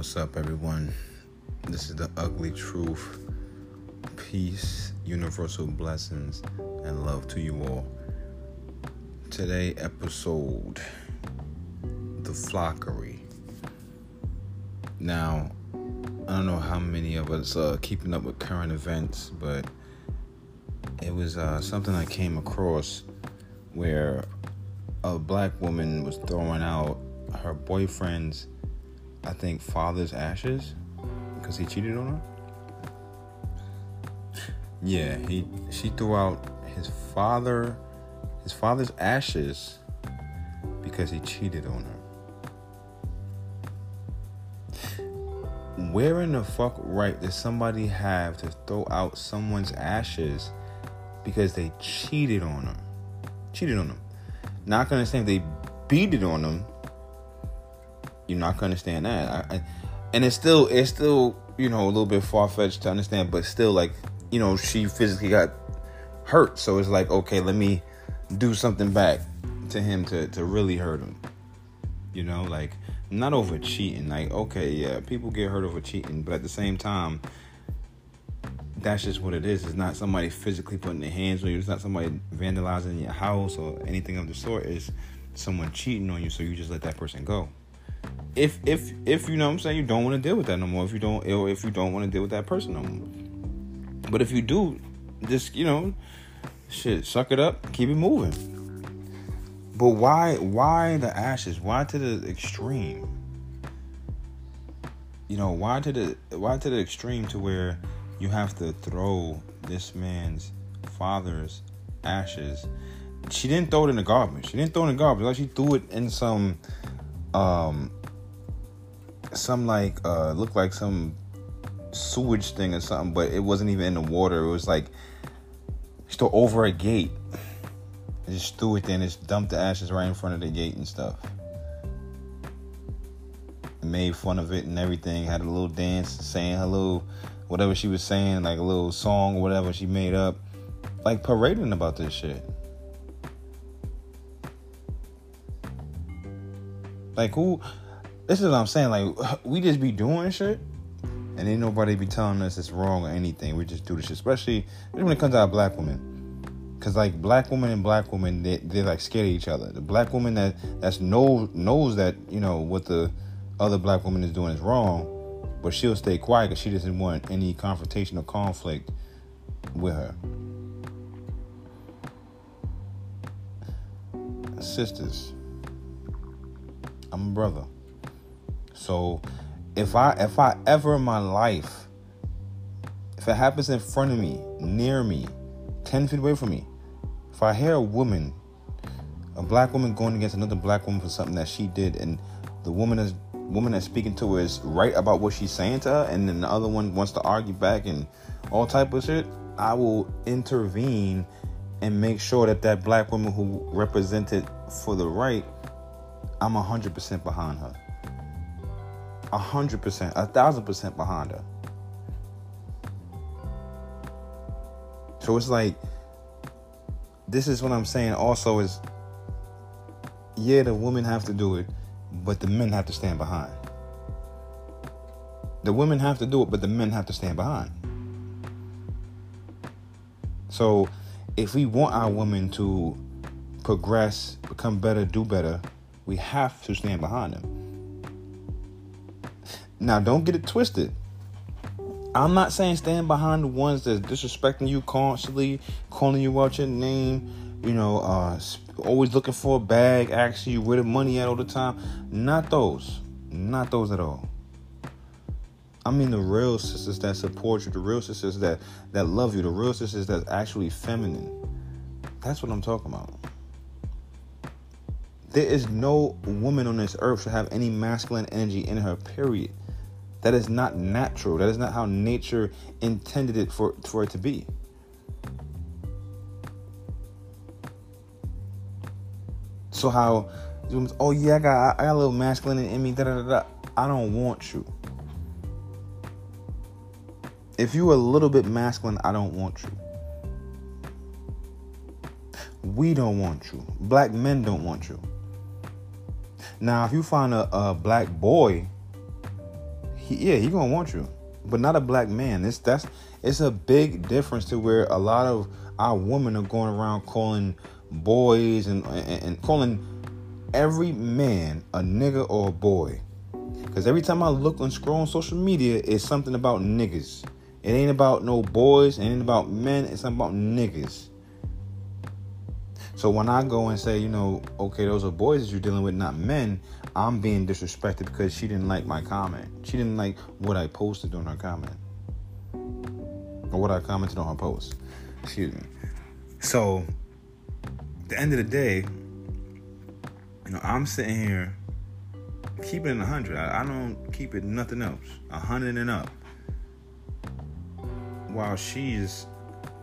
what's up, everyone? This is the ugly truth. Peace, universal blessings, and love to you all. Today, episode The Flockery. Now, I don't know how many of us are keeping up with current events, but it was uh, something I came across where a black woman was throwing out her boyfriend's I think father's ashes because he cheated on her. Yeah, he she threw out his father his father's ashes because he cheated on her. Where in the fuck right does somebody have to throw out someone's ashes because they cheated on her? Cheated on them. Not gonna say they beat it on them you're not gonna understand that. I, I, and it's still it's still you know a little bit far fetched to understand, but still like you know she physically got hurt, so it's like okay, let me do something back to him to to really hurt him. You know, like not over cheating. Like okay, yeah, people get hurt over cheating, but at the same time. That's just what it is. It's not somebody physically putting their hands on you. It's not somebody vandalizing your house or anything of the sort. It's someone cheating on you, so you just let that person go if if if you know what I'm saying you don't want to deal with that no more if you don't or if you don't want to deal with that person no more. But if you do just you know shit suck it up keep it moving. But why why the ashes? Why to the extreme? You know why to the why to the extreme to where you have to throw this man's father's ashes? She didn't throw it in the garbage. She didn't throw it in the garbage. Like she threw it in some um some like uh looked like some sewage thing or something, but it wasn't even in the water. It was like still over a gate. I just threw it and just dumped the ashes right in front of the gate and stuff. Made fun of it and everything. Had a little dance, saying hello, whatever she was saying, like a little song whatever she made up, like parading about this shit. Like who? This is what I'm saying. Like we just be doing shit, and ain't nobody be telling us it's wrong or anything. We just do this shit, especially when it comes out black women. Cause like black women and black women, they they like scared of each other. The black woman that that's knows knows that you know what the other black woman is doing is wrong, but she'll stay quiet because she doesn't want any confrontation or conflict with her. Sisters, I'm a brother. So if I if I ever in my life, if it happens in front of me, near me, ten feet away from me, if I hear a woman, a black woman going against another black woman for something that she did, and the woman is woman that's speaking to her is right about what she's saying to her, and then the other one wants to argue back and all type of shit, I will intervene and make sure that that black woman who represented for the right I'm 100% behind her. 100%, a thousand percent behind her. So it's like, this is what I'm saying also is, yeah, the women have to do it, but the men have to stand behind. The women have to do it, but the men have to stand behind. So if we want our women to progress, become better, do better, we have to stand behind them. Now, don't get it twisted. I'm not saying stand behind the ones that's disrespecting you constantly, calling you out your name, you know, uh, always looking for a bag, asking you where the money at all the time. Not those. Not those at all. I mean the real sisters that support you, the real sisters that that love you, the real sisters that's actually feminine. That's what I'm talking about. There is no woman on this earth should have any masculine energy in her, period. That is not natural. That is not how nature intended it for, for it to be. So how oh yeah, I got I got a little masculine in me, da da da. I don't want you. If you are a little bit masculine, I don't want you. We don't want you. Black men don't want you. Now, if you find a, a black boy, he, yeah, he gonna want you, but not a black man. It's that's it's a big difference to where a lot of our women are going around calling boys and and, and calling every man a nigga or a boy. Because every time I look and scroll on social media, it's something about niggas. It ain't about no boys, it ain't about men, it's about niggas. So when I go and say, you know, okay, those are boys that you're dealing with, not men, I'm being disrespected because she didn't like my comment. She didn't like what I posted on her comment. Or what I commented on her post. Excuse me. So, at the end of the day, you know, I'm sitting here keeping it 100. I, I don't keep it nothing else. 100 and up. While she's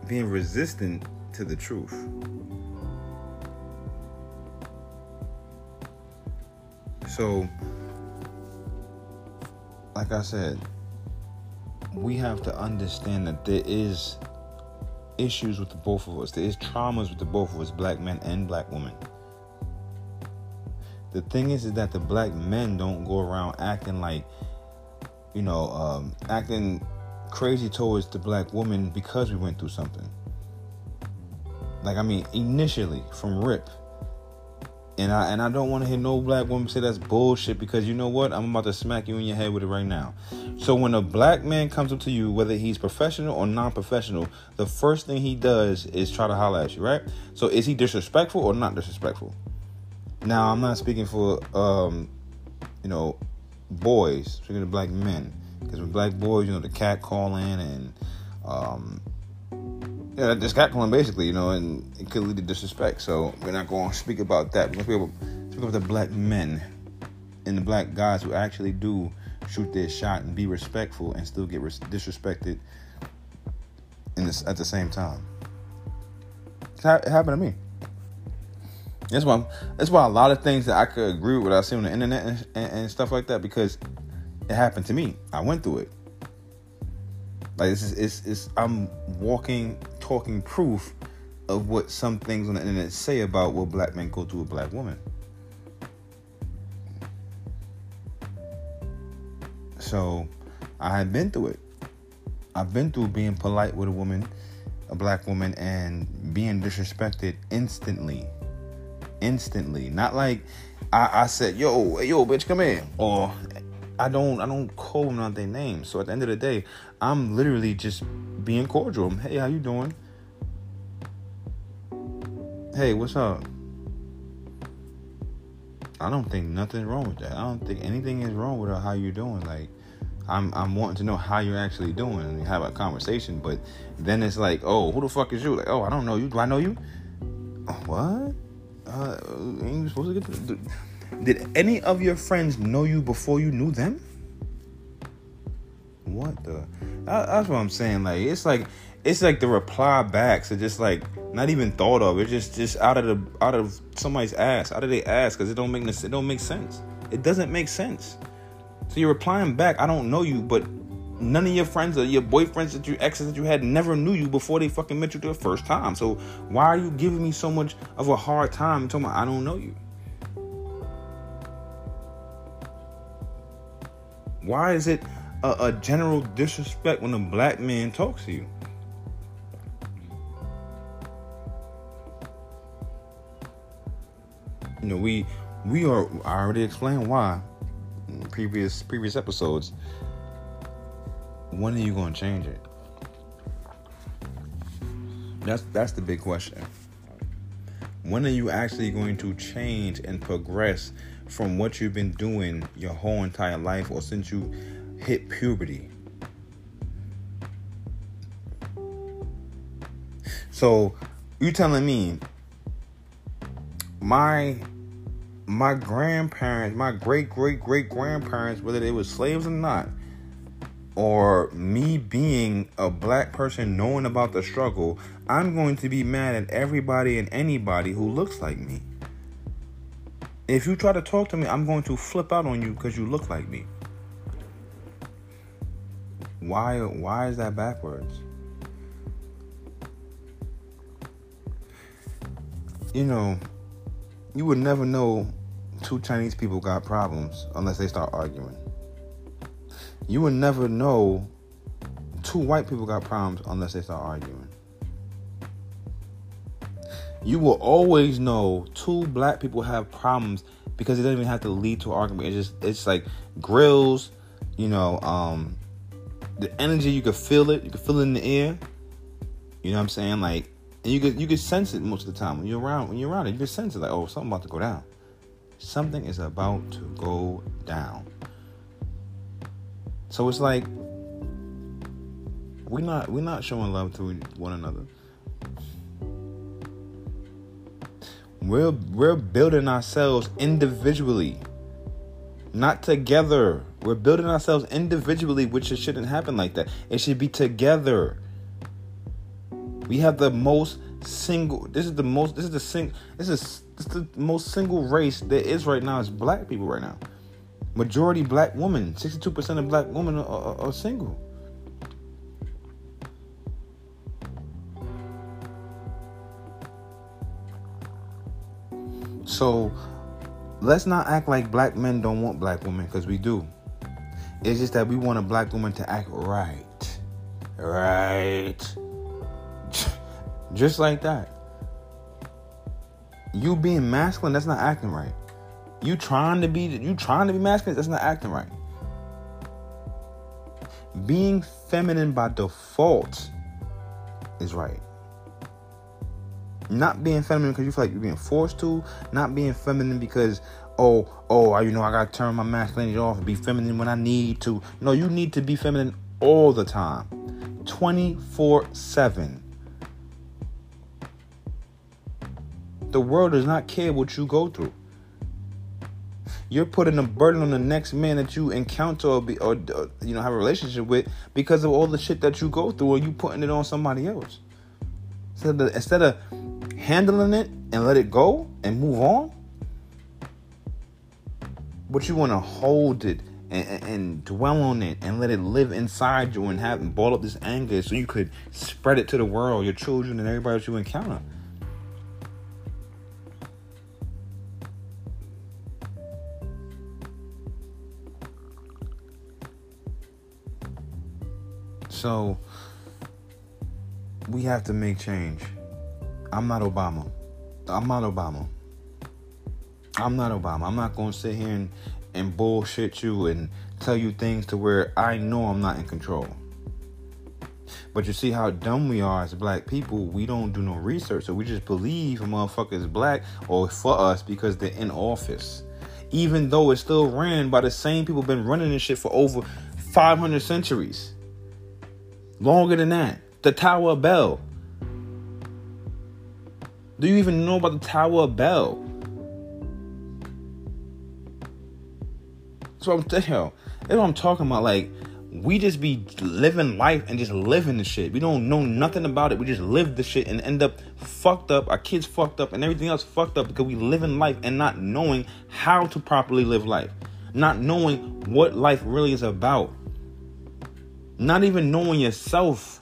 being resistant to the truth. So, like I said, we have to understand that there is issues with the both of us. There is traumas with the both of us, black men and black women. The thing is, is that the black men don't go around acting like, you know, um, acting crazy towards the black woman because we went through something. Like I mean, initially from rip, and I and I don't want to hear no black woman say that's bullshit because you know what? I'm about to smack you in your head with it right now. So when a black man comes up to you, whether he's professional or non-professional, the first thing he does is try to holler at you, right? So is he disrespectful or not disrespectful? Now I'm not speaking for um, you know, boys, speaking of black men. Because with black boys, you know, the cat calling and um yeah, just catcalling basically, you know, and it could lead to disrespect. So we're not going to speak about that. We're going to speak about the black men and the black guys who actually do shoot their shot and be respectful and still get res- disrespected in this at the same time. It happened to me. That's why. That's why a lot of things that I could agree with what I see on the internet and, and, and stuff like that because it happened to me. I went through it. Like it's, it's, it's I'm walking, talking proof of what some things on the internet say about what black men go through with black women. So I had been through it. I've been through being polite with a woman, a black woman, and being disrespected instantly. Instantly. Not like I, I said, yo, yo, bitch, come in. Or I don't I don't call them out their names. So at the end of the day, I'm literally just being cordial. Hey, how you doing? Hey, what's up? I don't think nothing's wrong with that. I don't think anything is wrong with how you're doing. Like, I'm I'm wanting to know how you're actually doing and have a conversation. But then it's like, oh, who the fuck is you? Like, oh, I don't know you. Do I know you? What? Uh, ain't you supposed to get to? Did any of your friends know you before you knew them? What the? That's what I'm saying. Like it's like it's like the reply backs are just like not even thought of. It's just just out of the out of somebody's ass, out of their ass, because it don't make it don't make sense. It doesn't make sense. So you're replying back. I don't know you, but none of your friends or your boyfriends that you exes that you had never knew you before they fucking met you the first time. So why are you giving me so much of a hard time? Talking about I don't know you. Why is it a, a general disrespect when a black man talks to you? You know, we we are I already explained why in previous previous episodes. When are you gonna change it? That's that's the big question. When are you actually going to change and progress from what you've been doing your whole entire life or since you hit puberty. So you telling me my my grandparents, my great great great grandparents, whether they were slaves or not, or me being a black person knowing about the struggle, I'm going to be mad at everybody and anybody who looks like me. If you try to talk to me, I'm going to flip out on you because you look like me. Why why is that backwards? You know, you would never know two Chinese people got problems unless they start arguing. you would never know two white people got problems unless they start arguing. You will always know two black people have problems because it doesn't even have to lead to argument. It's just it's like grills, you know, um, the energy you can feel it, you can feel it in the air. You know what I'm saying? Like and you can you can sense it most of the time when you're around when you're around it, you can sense it like, oh, something about to go down. Something is about to go down. So it's like we're not we're not showing love to one another. We're we're building ourselves individually, not together. We're building ourselves individually, which it shouldn't happen like that. It should be together. We have the most single. This is the most. This is the sing. This is, this is the most single race there is right now. Is black people right now. Majority black women. Sixty-two percent of black women are, are, are single. So let's not act like black men don't want black women because we do. It's just that we want a black woman to act right. Right. Just like that. You being masculine, that's not acting right. You trying to be you trying to be masculine, that's not acting right. Being feminine by default is right. Not being feminine because you feel like you're being forced to. Not being feminine because oh oh you know I gotta turn my masculinity off and be feminine when I need to. No, you need to be feminine all the time, twenty four seven. The world does not care what you go through. You're putting a burden on the next man that you encounter or, be, or, or you know have a relationship with because of all the shit that you go through, or you putting it on somebody else. So the, instead of handling it and let it go and move on, but you want to hold it and, and, dwell on it and let it live inside you and have and ball up this anger so you could spread it to the world, your children, and everybody you encounter. So we have to make change. I'm not Obama. I'm not Obama. I'm not Obama. I'm not going to sit here and, and bullshit you and tell you things to where I know I'm not in control. But you see how dumb we are as black people. We don't do no research, so we just believe a motherfucker is black or for us because they're in office. Even though it's still ran by the same people been running this shit for over 500 centuries. Longer than that. The Tower Bell. Do you even know about the Tower of Bell? That's what I'm telling you. That's what I'm talking about. Like, we just be living life and just living the shit. We don't know nothing about it. We just live the shit and end up fucked up. Our kids fucked up and everything else fucked up because we live in life and not knowing how to properly live life. Not knowing what life really is about. Not even knowing yourself.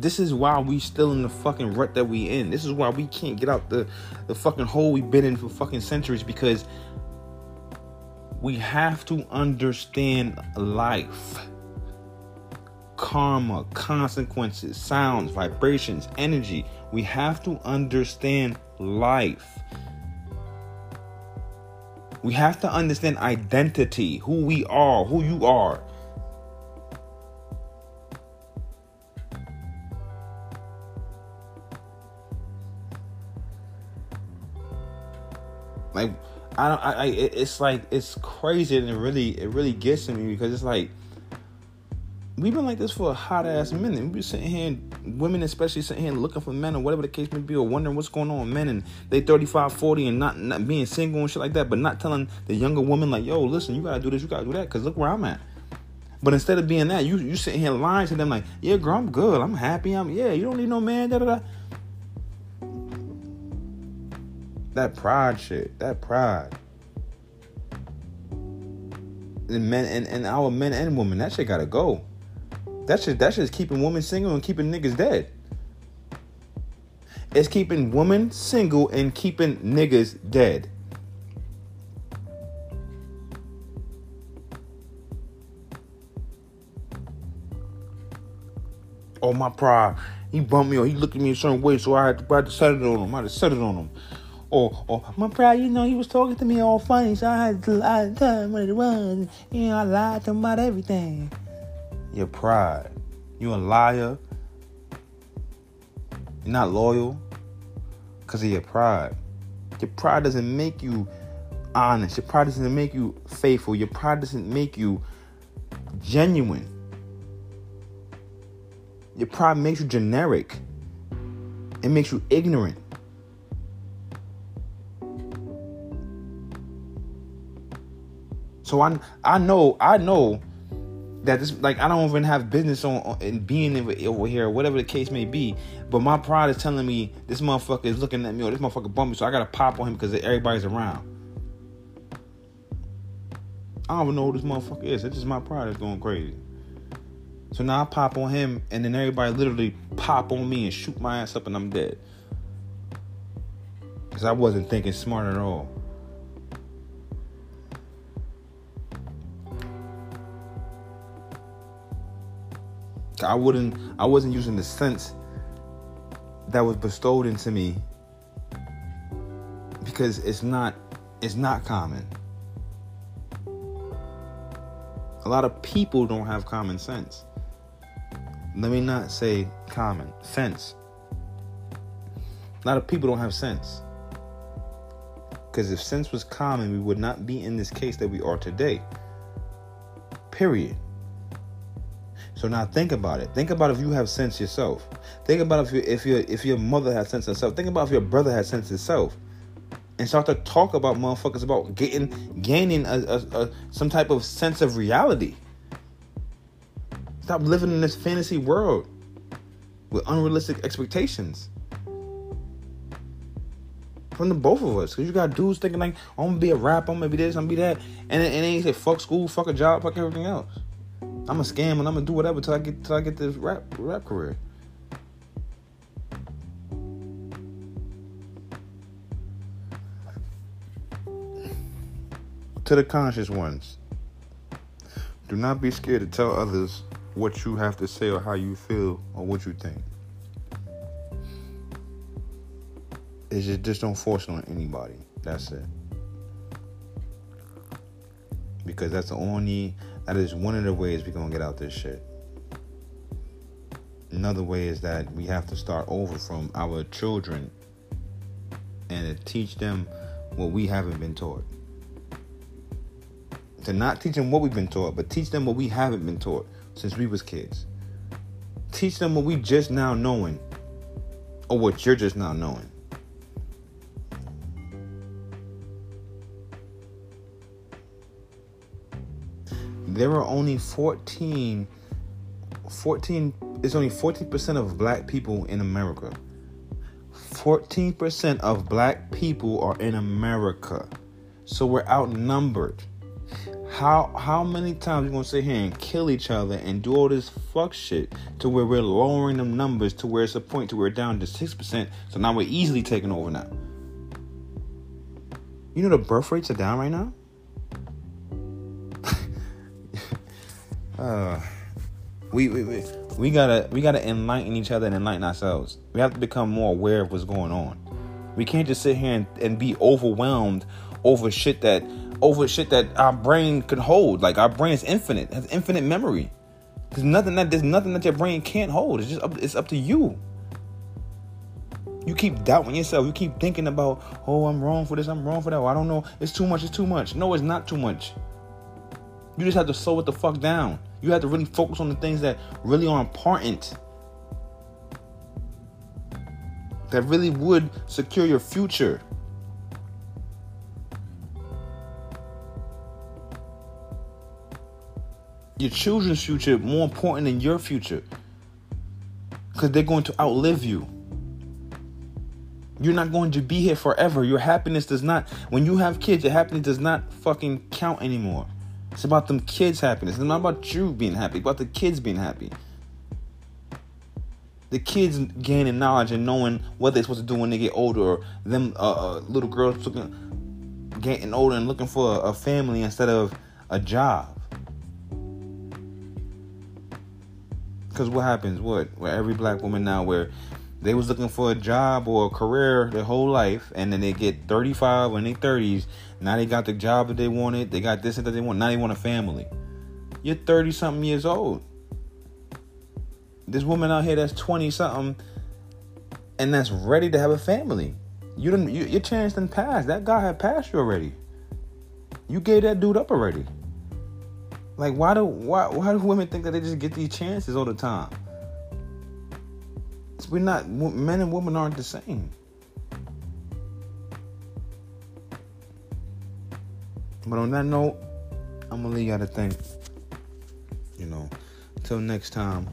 This is why we still in the fucking rut that we in. This is why we can't get out the, the fucking hole we've been in for fucking centuries because we have to understand life. Karma, consequences, sounds, vibrations, energy. We have to understand life. We have to understand identity, who we are, who you are. I don't I, I it's like it's crazy and it really it really gets to me because it's like we've been like this for a hot ass minute. We've been sitting here, women especially sitting here looking for men or whatever the case may be, or wondering what's going on with men and they 35, 40 and not, not being single and shit like that, but not telling the younger woman like, yo, listen, you gotta do this, you gotta do that, cause look where I'm at. But instead of being that, you you sitting here lying to them like, yeah, girl, I'm good, I'm happy, I'm yeah, you don't need no man, da da da. That pride shit, that pride. And men and, and our men and women, that shit gotta go. That's just that's just keeping women single and keeping niggas dead. It's keeping women single and keeping niggas dead. Oh my pride. He bumped me or he looked at me a certain way, so I had to, I had to set it on him. I had to set it on him. Or, or my pride, you know, he was talking to me all funny, so I had to lie to tell him what it was. You know, I lied to him about everything. Your pride. You a liar. You're not loyal because of your pride. Your pride doesn't make you honest. Your pride doesn't make you faithful. Your pride doesn't make you genuine. Your pride makes you generic. It makes you ignorant. So I I know I know that this like I don't even have business on, in being over here, whatever the case may be. But my pride is telling me this motherfucker is looking at me or this motherfucker bumped me, so I gotta pop on him because everybody's around. I don't even know who this motherfucker is. It's just my pride is going crazy. So now I pop on him, and then everybody literally pop on me and shoot my ass up, and I'm dead. Because I wasn't thinking smart at all. I wouldn't I wasn't using the sense that was bestowed into me because it's not it's not common. A lot of people don't have common sense. Let me not say common sense. A lot of people don't have sense. Because if sense was common, we would not be in this case that we are today. Period. So now think about it. Think about if you have sense yourself. Think about if you, if your if your mother has sense herself. Think about if your brother has sense himself. And start to talk about motherfuckers about getting gaining a, a, a, some type of sense of reality. Stop living in this fantasy world with unrealistic expectations from the both of us. Cause you got dudes thinking like, I'm gonna be a rapper, I'm gonna be this, I'm gonna be that, and and then he say fuck school, fuck a job, fuck everything else. I'm a scam and I'm gonna do whatever till I get till I get this rap rap career. To the conscious ones, do not be scared to tell others what you have to say or how you feel or what you think. It's just, just don't force it on anybody. That's it. Because that's the only that is one of the ways we're gonna get out this shit. Another way is that we have to start over from our children and teach them what we haven't been taught. To not teach them what we've been taught, but teach them what we haven't been taught since we was kids. Teach them what we just now knowing, or what you're just now knowing. There are only 14 14 it's only 14% of black people in America. 14% of black people are in America. So we're outnumbered. How how many times we gonna sit here and kill each other and do all this fuck shit to where we're lowering them numbers to where it's a point to where we're down to six percent. So now we're easily taking over now. You know the birth rates are down right now? Uh, we, we, we, we gotta we gotta enlighten each other and enlighten ourselves. We have to become more aware of what's going on. We can't just sit here and, and be overwhelmed over shit that over shit that our brain can hold. Like our brain is infinite, has infinite memory. There's nothing that there's nothing that your brain can't hold. It's just up, it's up to you. You keep doubting yourself. You keep thinking about, oh, I'm wrong for this. I'm wrong for that. I don't know. It's too much. It's too much. No, it's not too much. You just have to slow it the fuck down. You have to really focus on the things that really are important. That really would secure your future. Your children's future more important than your future. Because they're going to outlive you. You're not going to be here forever. Your happiness does not, when you have kids, your happiness does not fucking count anymore. It's about them kids' happiness. It's not about you being happy, it's about the kids being happy. the kids gaining knowledge and knowing what they're supposed to do when they get older, or them uh, uh, little girls looking, getting older and looking for a, a family instead of a job. Because what happens? What? Where every black woman now, where they was looking for a job or a career their whole life, and then they get 35 in their 30s. Now they got the job that they wanted. They got this and that they want. Now they want a family. You're 30 something years old this woman out here that's 20 something and that's ready to have a family. You didn't you, your chance didn't pass. That guy had passed you already. You gave that dude up already. Like why do why why do women think that they just get these chances all the time? We're not men and women aren't the same. But on that note, I'm gonna leave y'all to think. You know, until next time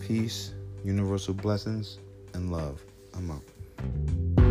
peace, universal blessings, and love. I'm out.